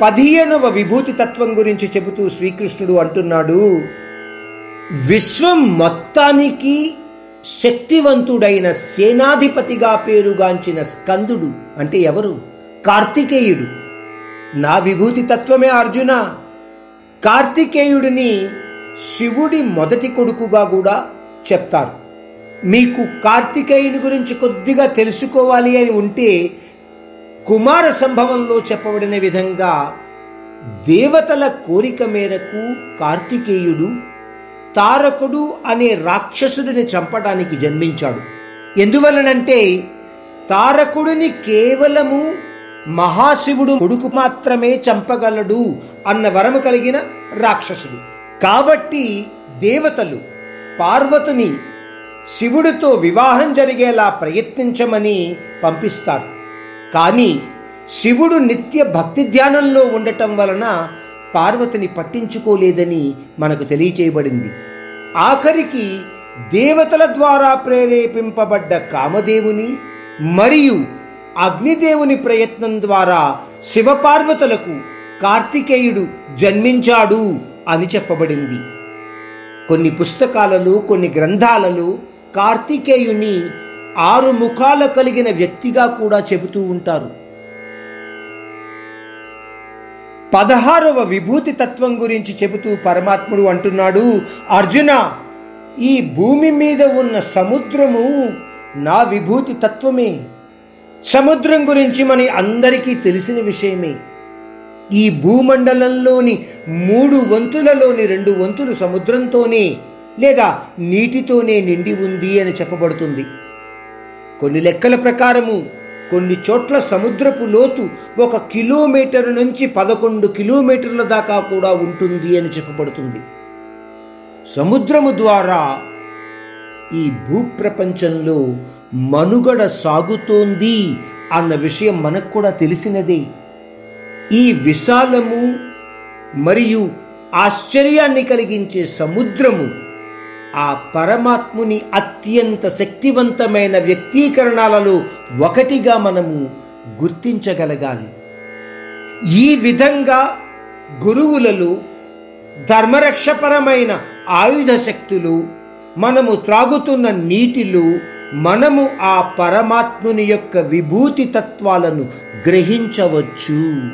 పదిహేనవ విభూతి తత్వం గురించి చెబుతూ శ్రీకృష్ణుడు అంటున్నాడు విశ్వం మొత్తానికి శక్తివంతుడైన సేనాధిపతిగా పేరుగాంచిన స్కందుడు. అంటే ఎవరు? కార్తికేయుడు. నా విభూతి తత్వమే అర్జున. కార్తికేయుడిని శివుడి మొదటి కొడుకుగా కూడా చెప్తారు. మీకు కార్తికేయుని గురించి కొద్దిగా తెలుసుకోవాలి అని ఉంటే కుమార సంభవంలో చెప్పబడిన విధంగా దేవతల కోరిక మేరకు కార్తికేయుడు తారకుడు అనే రాక్షసుడిని చంపడానికి జన్మించాడు. ఎందువలనంటే తారకుడిని కేవలము మహాశివుడు కొడుకు మాత్రమే చంపగలడు అన్న వరము కలిగిన రాక్షసుడు. కాబట్టి దేవతలు పార్వతిని శివుడితో వివాహం జరిగేలా ప్రయత్నించమని పంపిస్తారు. కానీ శివుడు నిత్య భక్తి ధ్యానంలో ఉండటం వలన పార్వతిని పట్టించుకోలేదని మనకు తెలియచేయబడింది. ఆఖరికి దేవతల ద్వారా ప్రేరేపింపబడ్డ కామదేవుని మరియు అగ్నిదేవుని ప్రయత్నం ద్వారా శివపార్వతులకు కార్తికేయుడు జన్మించాడు అని చెప్పబడింది. కొన్ని పుస్తకాలలో కొన్ని గ్రంథాలలో కార్తికేయుని ఆరు ముఖాలు కలిగిన వ్యక్తిగా కూడా చెబుతూ ఉంటారు. పదహారవ విభూతి తత్వం గురించి చెబుతూ పరమాత్ముడు అంటున్నాడు అర్జున ఈ భూమి మీద ఉన్న సముద్రము నా విభూతి తత్వమే. సముద్రం గురించి మన అందరికీ తెలిసిన విషయమే. ఈ భూమండలంలోని మూడు వంతులలోని రెండు వంతులు సముద్రంతోనే లేదా నీటితోనే నిండి ఉంది అని చెప్పబడుతుంది. కొన్ని లెక్కల ప్రకారము కొన్ని చోట్ల సముద్రపు లోతు ఒక కిలోమీటర్ నుంచి పదకొండు కిలోమీటర్ల దాకా కూడా ఉంటుంది అని చెప్పబడుతుంది. సముద్రము ద్వారా ఈ భూప్రపంచంలో మనుగడ సాగుతోంది అన్న విషయం మనకు కూడా తెలిసినదే. ఈ విశాలము మరియు ఆశ్చర్యాన్ని కలిగించే సముద్రము ఆ పరమాత్ముని అత్యంత శక్తివంతమైన వ్యక్తీకరణాలలో ఒకటిగా మనము గుర్తించగలగాలి. ఈ విధంగా గురువులలో ధర్మరక్షపరమైన ఆయుధ శక్తులు మనము త్రాగుతున్న నీటిలో మనము ఆ పరమాత్ముని యొక్క విభూతి తత్వాలను గ్రహించవచ్చు.